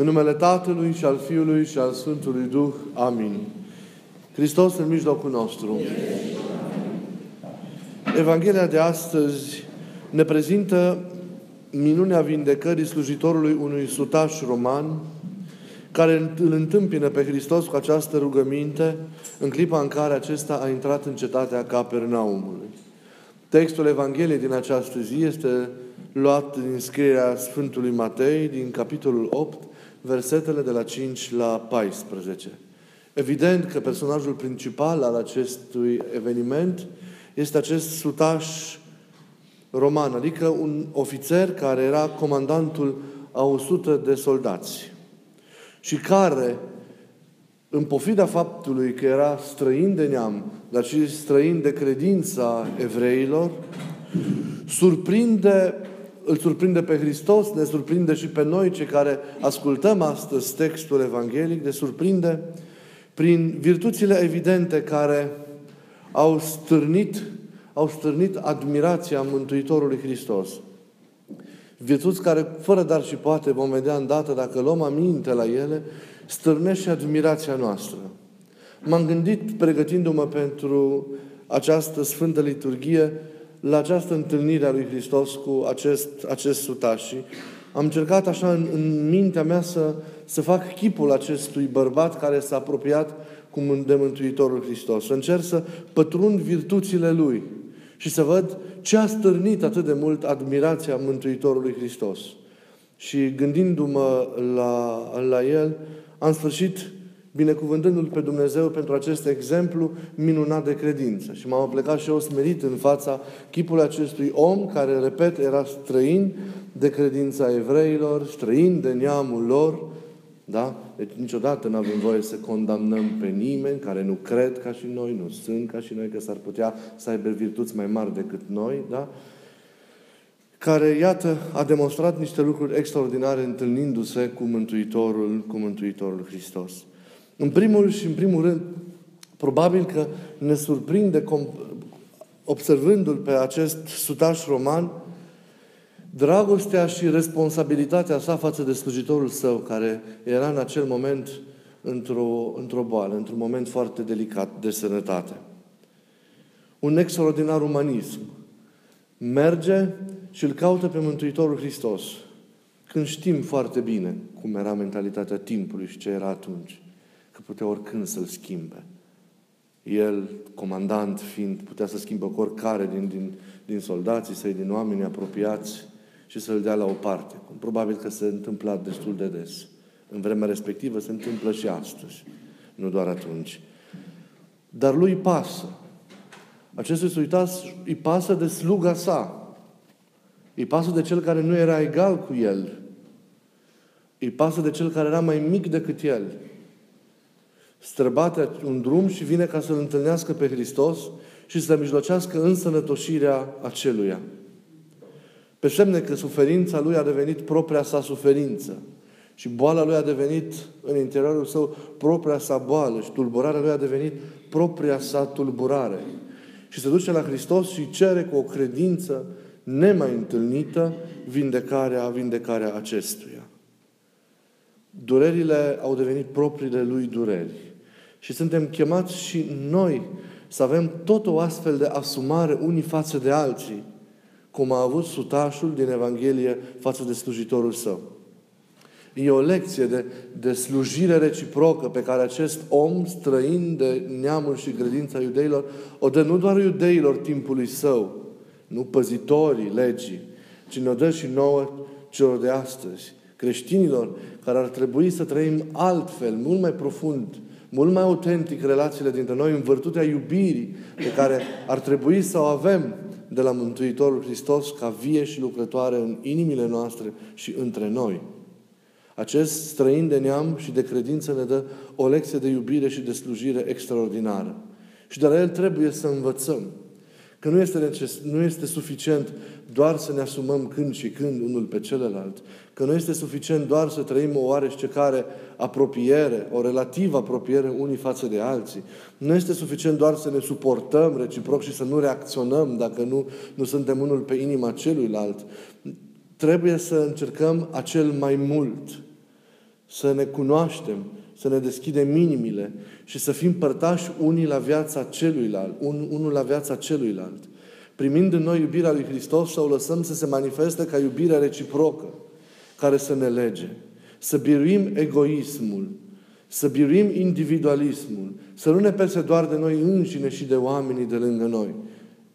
În numele Tatălui și al Fiului și al Sfântului Duh. Amin. Hristos în mijlocul nostru. Evanghelia de astăzi ne prezintă minunea vindecării slujitorului unui sutaș roman care îl întâmpină pe Hristos cu această rugăminte în clipa în care acesta a intrat în cetatea Capernaumului. Textul Evangheliei din această zi este luat din scrierea Sfântului Matei, din capitolul 8, versetele de la 5 la 14. Evident că personajul principal al acestui eveniment este acest sutaș roman, adică un ofițer care era comandantul a 100 de soldați și care, în pofida faptului că era străin de neam, dar și străin de credința evreilor, surprinde îl surprinde pe Hristos, ne surprinde și pe noi, cei care ascultăm astăzi textul evanghelic, ne surprinde prin virtuțile evidente care au stârnit, au stârnit admirația Mântuitorului Hristos. Virtuți care, fără dar și poate, vom vedea îndată, dacă luăm aminte la ele, stârnește admirația noastră. M-am gândit, pregătindu-mă pentru această Sfântă Liturghie, la această întâlnire a lui Hristos cu acest, acest sutaș și am încercat așa în, în mintea mea să, să fac chipul acestui bărbat care s-a apropiat cu de Mântuitorul Hristos. Să încerc să pătrund virtuțile lui și să văd ce a stârnit atât de mult admirația Mântuitorului Hristos. Și gândindu-mă la, la el, am sfârșit binecuvântându-L pe Dumnezeu pentru acest exemplu minunat de credință. Și m-am plecat și eu smerit în fața chipului acestui om care, repet, era străin de credința evreilor, străin de neamul lor, da? Deci niciodată nu avem voie să condamnăm pe nimeni care nu cred ca și noi, nu sunt ca și noi, că s-ar putea să aibă virtuți mai mari decât noi, da? care, iată, a demonstrat niște lucruri extraordinare întâlnindu-se cu Mântuitorul, cu Mântuitorul Hristos. În primul și în primul rând, probabil că ne surprinde observându-l pe acest sutaș roman, dragostea și responsabilitatea sa față de slujitorul său, care era în acel moment într-o, într-o boală, într-un moment foarte delicat de sănătate. Un extraordinar umanism. Merge și îl caută pe Mântuitorul Hristos. Când știm foarte bine cum era mentalitatea timpului și ce era atunci că putea oricând să-l schimbe. El, comandant fiind, putea să schimbe cu oricare din, din, din soldații săi, din oamenii apropiați și să-l dea la o parte. Probabil că se întâmpla destul de des. În vremea respectivă se întâmplă și astăzi. Nu doar atunci. Dar lui pasă. Acestui suitați îi pasă de sluga sa. Îi pasă de cel care nu era egal cu el. Îi pasă de cel care era mai mic decât el străbate un drum și vine ca să-L întâlnească pe Hristos și să mijlocească în sănătoșirea aceluia. Pe semne că suferința lui a devenit propria sa suferință și boala lui a devenit în interiorul său propria sa boală și tulburarea lui a devenit propria sa tulburare. Și se duce la Hristos și cere cu o credință nemai întâlnită vindecarea, vindecarea acestuia. Durerile au devenit propriile lui dureri. Și suntem chemați și noi să avem tot o astfel de asumare unii față de alții, cum a avut sutașul din Evanghelie față de slujitorul său. E o lecție de, de slujire reciprocă pe care acest om străin de neamul și credința iudeilor o dă nu doar iudeilor timpului său, nu păzitorii legii, ci ne-o dă și nouă celor de astăzi, creștinilor care ar trebui să trăim altfel, mult mai profund, mult mai autentic relațiile dintre noi în vârtutea iubirii pe care ar trebui să o avem de la Mântuitorul Hristos ca vie și lucrătoare în inimile noastre și între noi. Acest străin de neam și de credință ne dă o lecție de iubire și de slujire extraordinară. Și de la el trebuie să învățăm. Că nu este, neces- nu este suficient doar să ne asumăm când și când unul pe celălalt. Că nu este suficient doar să trăim o care apropiere, o relativă apropiere unii față de alții. Nu este suficient doar să ne suportăm reciproc și să nu reacționăm dacă nu, nu suntem unul pe inima celuilalt. Trebuie să încercăm acel mai mult. să ne cunoaștem, să ne deschidem inimile și să fim părtași unii la viața celuilalt, un, unul la viața celuilalt. Primind în noi iubirea lui Hristos, să o lăsăm să se manifeste ca iubirea reciprocă, care să ne lege. Să biruim egoismul, să biruim individualismul, să nu ne pese doar de noi înșine și de oamenii de lângă noi,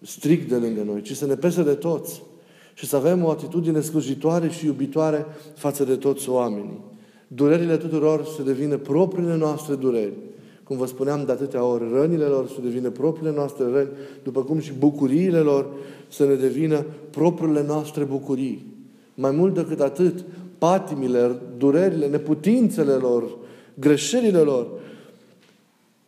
strict de lângă noi, ci să ne pese de toți și să avem o atitudine slujitoare și iubitoare față de toți oamenii. Durerile tuturor să devină propriile noastre dureri. Cum vă spuneam de atâtea ori, rănile lor să devină propriile noastre răni, după cum și bucuriile lor să ne devină propriile noastre bucurii. Mai mult decât atât, patimile, durerile, neputințele lor, greșelile lor,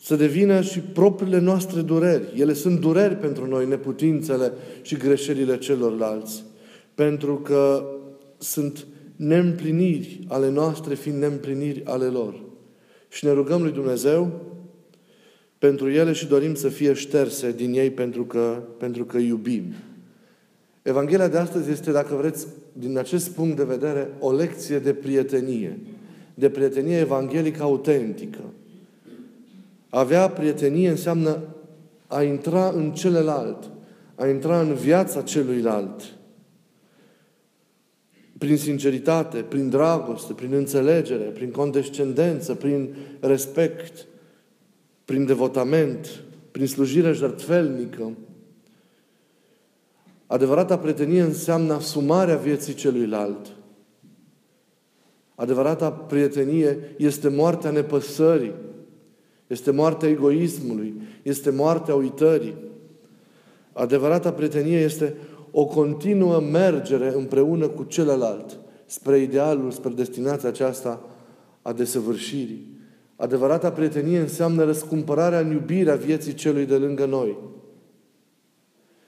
să devină și propriile noastre dureri. Ele sunt dureri pentru noi, neputințele și greșelile celorlalți. Pentru că sunt neîmpliniri ale noastre fiind neîmpliniri ale lor. Și ne rugăm lui Dumnezeu pentru ele și dorim să fie șterse din ei pentru că, pentru că iubim. Evanghelia de astăzi este, dacă vreți, din acest punct de vedere, o lecție de prietenie. De prietenie evanghelică autentică. Avea prietenie înseamnă a intra în celălalt, a intra în viața celuilalt prin sinceritate, prin dragoste, prin înțelegere, prin condescendență, prin respect, prin devotament, prin slujire jertfelnică. Adevărata prietenie înseamnă asumarea vieții celuilalt. Adevărata prietenie este moartea nepăsării, este moartea egoismului, este moartea uitării. Adevărata prietenie este o continuă mergere împreună cu celălalt spre idealul, spre destinația aceasta a desăvârșirii. Adevărata prietenie înseamnă răscumpărarea în iubirea vieții celui de lângă noi.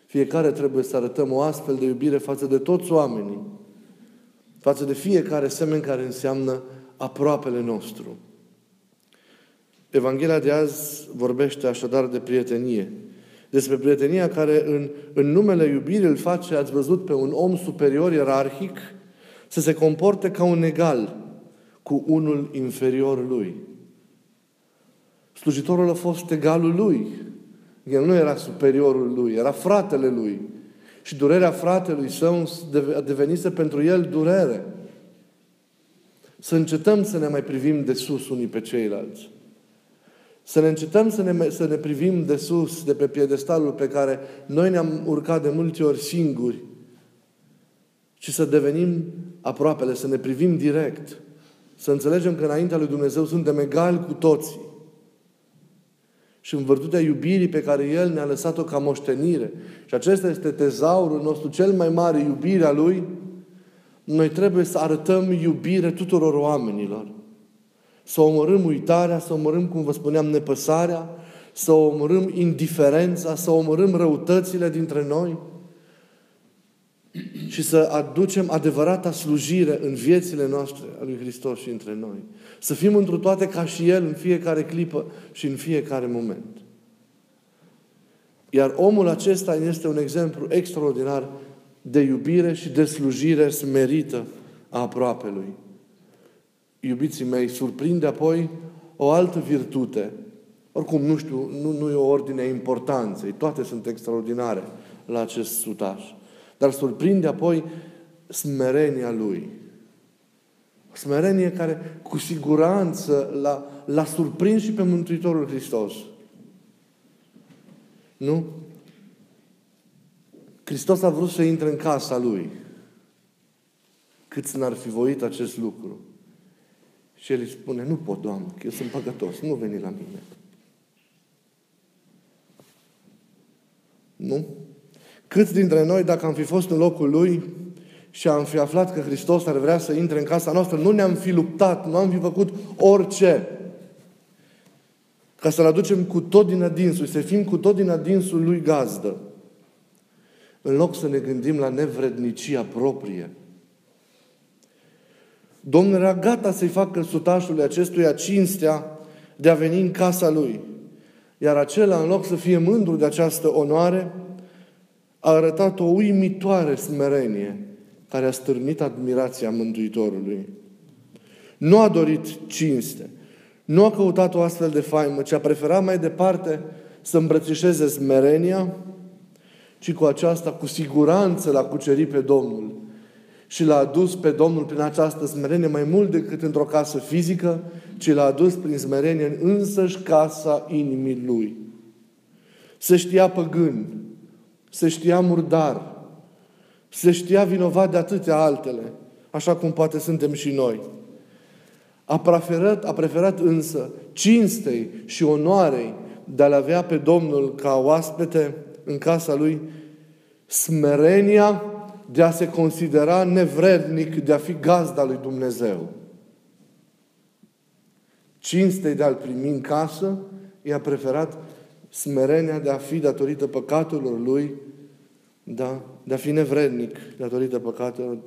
Fiecare trebuie să arătăm o astfel de iubire față de toți oamenii, față de fiecare semn care înseamnă aproapele nostru. Evanghelia de azi vorbește așadar de prietenie. Despre prietenia care în, în numele iubirii îl face, ați văzut, pe un om superior ierarhic să se comporte ca un egal cu unul inferior lui. Slujitorul a fost egalul lui. El nu era superiorul lui, era fratele lui. Și durerea fratelui său a devenise pentru el durere. Să încetăm să ne mai privim de sus unii pe ceilalți. Să ne încetăm să ne, să ne privim de sus, de pe piedestalul pe care noi ne-am urcat de multe ori singuri, și să devenim aproapele, să ne privim direct, să înțelegem că înaintea lui Dumnezeu suntem egali cu toții. Și în vârtutea iubirii pe care El ne-a lăsat-o ca moștenire, și acesta este tezaurul nostru cel mai mare, iubirea Lui, noi trebuie să arătăm iubire tuturor oamenilor să omorâm uitarea, să omorâm, cum vă spuneam, nepăsarea, să omorâm indiferența, să omorâm răutățile dintre noi și să aducem adevărata slujire în viețile noastre a lui Hristos și între noi. Să fim într toate ca și El în fiecare clipă și în fiecare moment. Iar omul acesta este un exemplu extraordinar de iubire și de slujire smerită a aproapelui iubiții mei, surprinde apoi o altă virtute. Oricum, nu știu, nu, nu e o ordine a importanței. Toate sunt extraordinare la acest sutaș. Dar surprinde apoi smerenia lui. Smerenie care cu siguranță l-a, l-a surprins și pe Mântuitorul Hristos. Nu? Hristos a vrut să intre în casa lui. Cât n-ar fi voit acest lucru. Și el îi spune, nu pot, Doamne, că eu sunt păcătos, nu veni la mine. Nu? Câți dintre noi, dacă am fi fost în locul lui și am fi aflat că Hristos ar vrea să intre în casa noastră, nu ne-am fi luptat, nu am fi făcut orice ca să-L aducem cu tot din adinsul, să fim cu tot din adinsul lui gazdă. În loc să ne gândim la nevrednicia proprie, Domnul era gata să-i facă sutașului acestuia cinstea de a veni în casa lui. Iar acela, în loc să fie mândru de această onoare, a arătat o uimitoare smerenie care a stârnit admirația Mântuitorului. Nu a dorit cinste. Nu a căutat o astfel de faimă, ci a preferat mai departe să îmbrățișeze smerenia, ci cu aceasta, cu siguranță, l-a cucerit pe Domnul și l-a adus pe Domnul prin această smerenie mai mult decât într-o casă fizică, ci l-a adus prin smerenie în însăși casa inimii lui. Se știa păgân, se știa murdar, se știa vinovat de atâtea altele, așa cum poate suntem și noi. A preferat, a preferat însă cinstei și onoarei de a-L avea pe Domnul ca oaspete în casa Lui, smerenia de a se considera nevrednic de a fi gazda lui Dumnezeu. Cinstei de a-L primi în casă, i-a preferat smerenia de a fi datorită păcatelor Lui, da, de a fi nevrednic datorită păcatelor,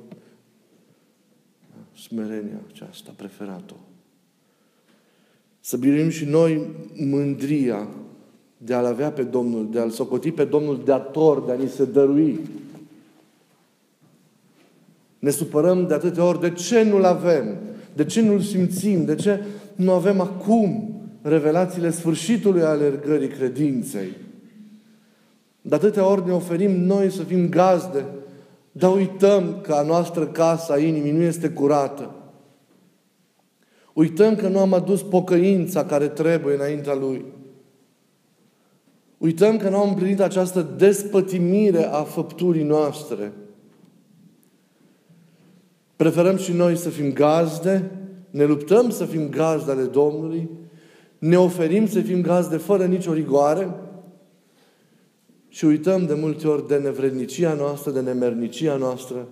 smerenia aceasta, preferat-o. Să biruim și noi mândria de a-L avea pe Domnul, de a-L socoti pe Domnul dator, de a ni se dărui. Ne supărăm de atâtea ori. De ce nu-L avem? De ce nu-L simțim? De ce nu avem acum revelațiile sfârșitului alergării credinței? De atâtea ori ne oferim noi să fim gazde, dar uităm că a noastră casă a inimii nu este curată. Uităm că nu am adus pocăința care trebuie înaintea Lui. Uităm că nu am împlinit această despătimire a făpturii noastre. Preferăm și noi să fim gazde, ne luptăm să fim gazde ale Domnului, ne oferim să fim gazde fără nicio rigoare și uităm de multe ori de nevrednicia noastră, de nemernicia noastră,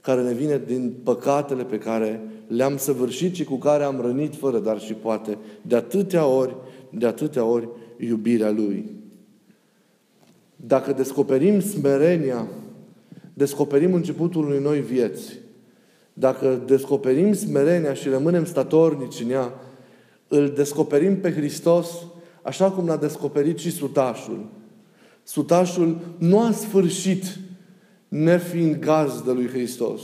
care ne vine din păcatele pe care le-am săvârșit și cu care am rănit fără dar și poate de atâtea ori, de atâtea ori iubirea Lui. Dacă descoperim smerenia, descoperim începutul unui noi vieți. Dacă descoperim smerenia și rămânem statornici în ea, îl descoperim pe Hristos așa cum l-a descoperit și sutașul. Sutașul nu a sfârșit nefiind gazdă lui Hristos.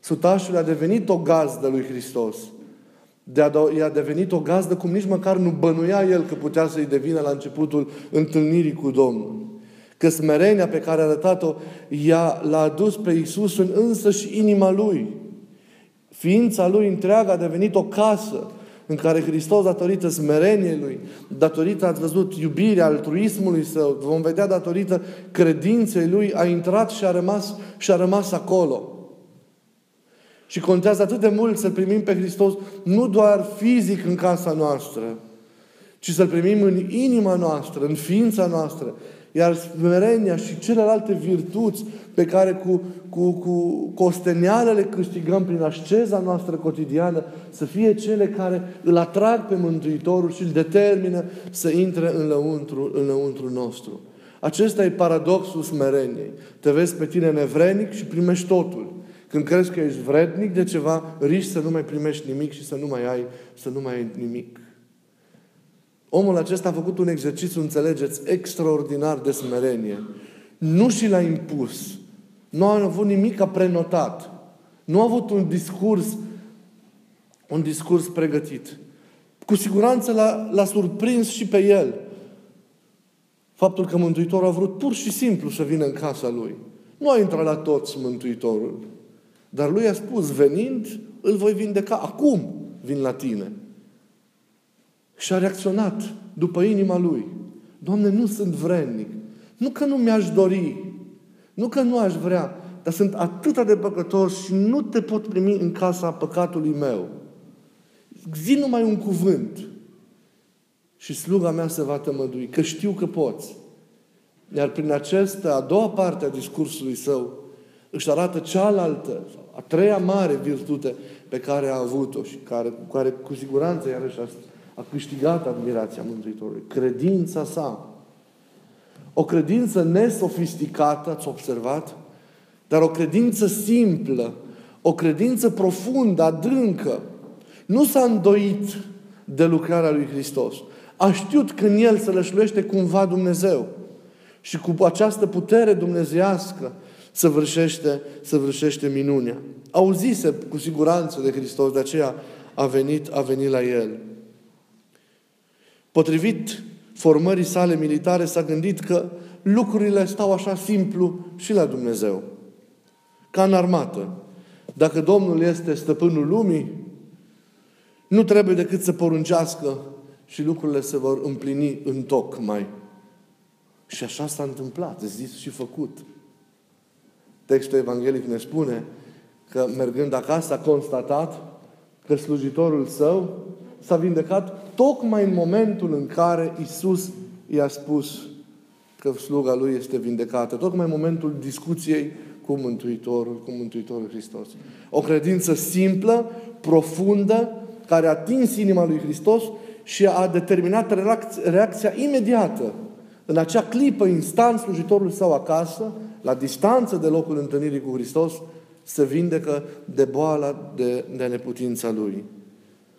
Sutașul a devenit o gazdă lui Hristos. De a, i-a devenit o gazdă cum nici măcar nu bănuia el că putea să-i devină la începutul întâlnirii cu Domnul. Că smerenia pe care a arătat-o i-a, l-a adus pe Iisus în însă și inima Lui. Ființa Lui întreagă a devenit o casă în care Hristos, datorită smereniei Lui, datorită, ați văzut, iubirea, altruismului Său, vom vedea datorită credinței Lui, a intrat și a rămas, și a rămas acolo. Și contează atât de mult să-L primim pe Hristos, nu doar fizic în casa noastră, ci să-L primim în inima noastră, în ființa noastră. Iar smerenia și celelalte virtuți pe care cu, cu, cu costeneală le câștigăm prin asceza noastră cotidiană, să fie cele care îl atrag pe Mântuitorul și îl determină să intre în lăuntru, în lăuntru nostru. Acesta e paradoxul smereniei. Te vezi pe tine nevrenic și primești totul. Când crezi că ești vrednic de ceva, riști să nu mai primești nimic și să nu mai ai, să nu mai ai nimic. Omul acesta a făcut un exercițiu, înțelegeți, extraordinar de smerenie. Nu și l-a impus. Nu a avut nimic a prenotat. Nu a avut un discurs, un discurs pregătit. Cu siguranță l-a, l-a surprins și pe el. Faptul că Mântuitorul a vrut pur și simplu să vină în casa lui. Nu a intrat la toți Mântuitorul. Dar lui a spus, venind, îl voi vindeca. Acum vin la tine. Și a reacționat după inima lui. Doamne, nu sunt vrednic. Nu că nu mi-aș dori. Nu că nu aș vrea. Dar sunt atât de păcătos și nu te pot primi în casa păcatului meu. Zi numai un cuvânt. Și sluga mea se va tămădui. Că știu că poți. Iar prin această a doua parte a discursului său, își arată cealaltă, a treia mare virtute pe care a avut-o și care, cu care cu siguranță iarăși a, a câștigat admirația Mântuitorului. Credința sa. O credință nesofisticată, ați observat, dar o credință simplă, o credință profundă, adâncă. Nu s-a îndoit de lucrarea lui Hristos. A știut că în El se lășluiește cumva Dumnezeu. Și cu această putere dumnezească să vârșește, să vârșește minunea. Auzise cu siguranță de Hristos, de aceea a venit, a venit la el. Potrivit formării sale militare, s-a gândit că lucrurile stau așa simplu și la Dumnezeu. Ca în armată. Dacă Domnul este stăpânul lumii, nu trebuie decât să poruncească și lucrurile se vor împlini în tocmai. Și așa s-a întâmplat, zis și făcut. Textul evanghelic ne spune că mergând acasă a constatat că slujitorul său s-a vindecat tocmai în momentul în care Isus i-a spus că sluga lui este vindecată, tocmai în momentul discuției cu Mântuitorul, cu Mântuitorul Hristos. O credință simplă, profundă, care a atins inima lui Hristos și a determinat reacția imediată. În acea clipă, instant, slujitorul său acasă, la distanță de locul întâlnirii cu Hristos, se vindecă de boala, de, de neputința lui.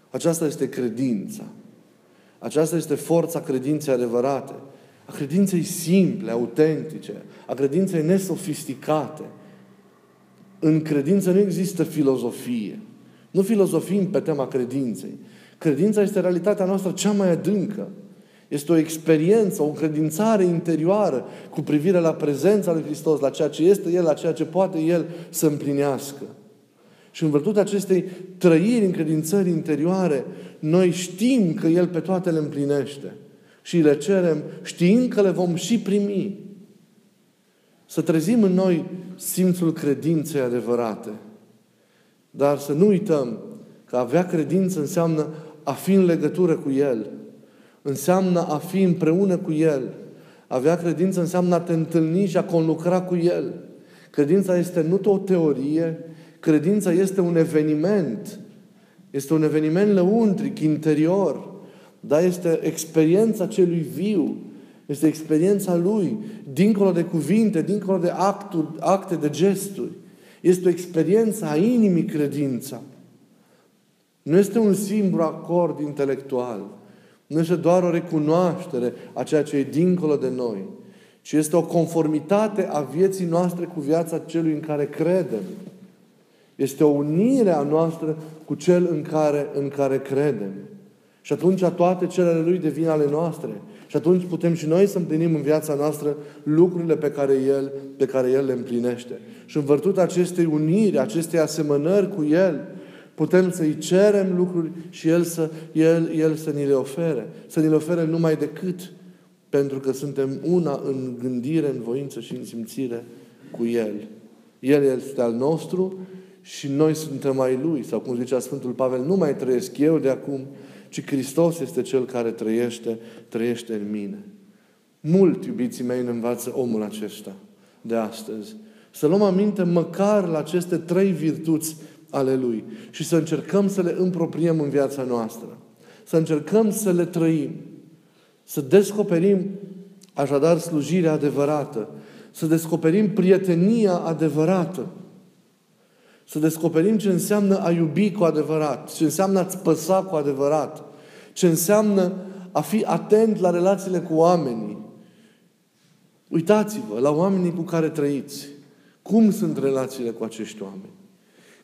Aceasta este credința. Aceasta este forța credinței adevărate. A credinței simple, autentice, a credinței nesofisticate. În credință nu există filozofie. Nu filozofim pe tema credinței. Credința este realitatea noastră cea mai adâncă. Este o experiență, o încredințare interioară cu privire la prezența lui Hristos, la ceea ce este El, la ceea ce poate El să împlinească. Și în virtutea acestei trăiri, încredințări interioare, noi știm că El pe toate le împlinește. Și le cerem știind că le vom și primi. Să trezim în noi simțul credinței adevărate. Dar să nu uităm că avea credință înseamnă a fi în legătură cu El. Înseamnă a fi împreună cu El. Avea credință înseamnă a te întâlni și a conlucra cu El. Credința este nu o teorie, credința este un eveniment. Este un eveniment lăuntric, interior. Dar este experiența celui viu. Este experiența Lui, dincolo de cuvinte, dincolo de acturi, acte, de gesturi. Este o experiență a inimii credința. Nu este un simplu acord intelectual. Nu este doar o recunoaștere a ceea ce e dincolo de noi, ci este o conformitate a vieții noastre cu viața celui în care credem. Este o unire a noastră cu cel în care, în care credem. Și atunci toate celele Lui devin ale noastre. Și atunci putem și noi să împlinim în viața noastră lucrurile pe care El, pe care El le împlinește. Și în vărtutea acestei uniri, acestei asemănări cu El, putem să-i cerem lucruri și El să, El, El să ni le ofere. Să ni le ofere numai decât pentru că suntem una în gândire, în voință și în simțire cu El. El este al nostru și noi suntem ai Lui. Sau cum zicea Sfântul Pavel, nu mai trăiesc eu de acum, ci Hristos este Cel care trăiește, trăiește în mine. Mult, iubiții mei, ne învață omul acesta de astăzi. Să luăm aminte măcar la aceste trei virtuți ale Lui și să încercăm să le împropriem în viața noastră. Să încercăm să le trăim. Să descoperim așadar slujirea adevărată. Să descoperim prietenia adevărată. Să descoperim ce înseamnă a iubi cu adevărat, ce înseamnă a-ți păsa cu adevărat, ce înseamnă a fi atent la relațiile cu oamenii. Uitați-vă la oamenii cu care trăiți. Cum sunt relațiile cu acești oameni?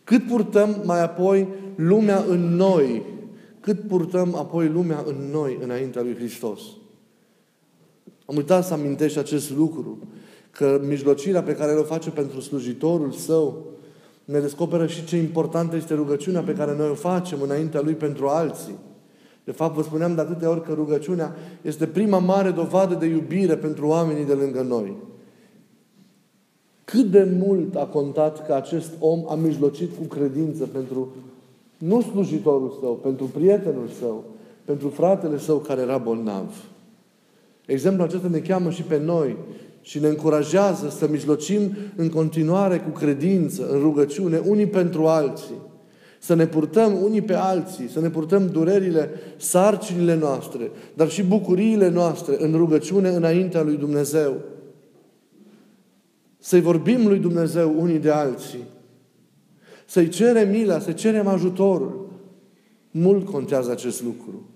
Cât purtăm mai apoi lumea în noi? Cât purtăm apoi lumea în noi înaintea lui Hristos? Am uitat să amintești acest lucru, că mijlocirea pe care o face pentru slujitorul său ne descoperă și ce importantă este rugăciunea pe care noi o facem înaintea Lui pentru alții. De fapt, vă spuneam de atâtea ori că rugăciunea este prima mare dovadă de iubire pentru oamenii de lângă noi. Cât de mult a contat că acest om a mijlocit cu credință pentru nu slujitorul său, pentru prietenul său, pentru fratele său care era bolnav. Exemplul acesta ne cheamă și pe noi și ne încurajează să mijlocim în continuare cu credință, în rugăciune, unii pentru alții. Să ne purtăm unii pe alții, să ne purtăm durerile, sarcinile noastre, dar și bucuriile noastre în rugăciune înaintea lui Dumnezeu. Să-i vorbim lui Dumnezeu unii de alții. Să-i cerem mila, să cerem ajutorul. Mult contează acest lucru.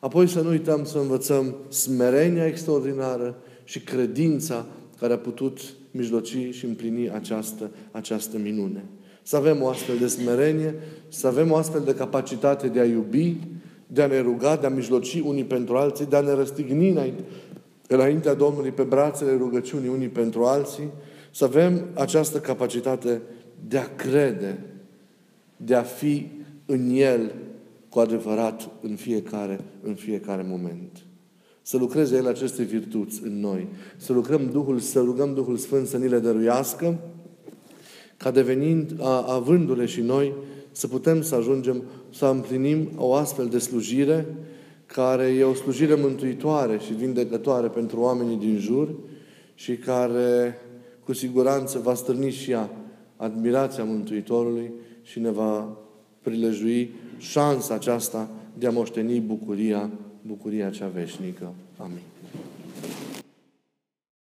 Apoi să nu uităm să învățăm smerenia extraordinară și credința care a putut mijloci și împlini această, această minune. Să avem o astfel de smerenie, să avem o astfel de capacitate de a iubi, de a ne ruga, de a mijloci unii pentru alții, de a ne răstigni înainte, înaintea Domnului pe brațele rugăciunii unii pentru alții, să avem această capacitate de a crede, de a fi în El cu adevărat în fiecare, în fiecare moment. Să lucreze El aceste virtuți în noi. Să lucrăm Duhul, să rugăm Duhul Sfânt să ni le dăruiască, ca devenind, a, avându-le și noi, să putem să ajungem să împlinim o astfel de slujire, care e o slujire mântuitoare și vindecătoare pentru oamenii din jur și care cu siguranță va stârni și ea admirația Mântuitorului și ne va prilejui șansa aceasta de a moșteni bucuria, bucuria cea veșnică. Amin.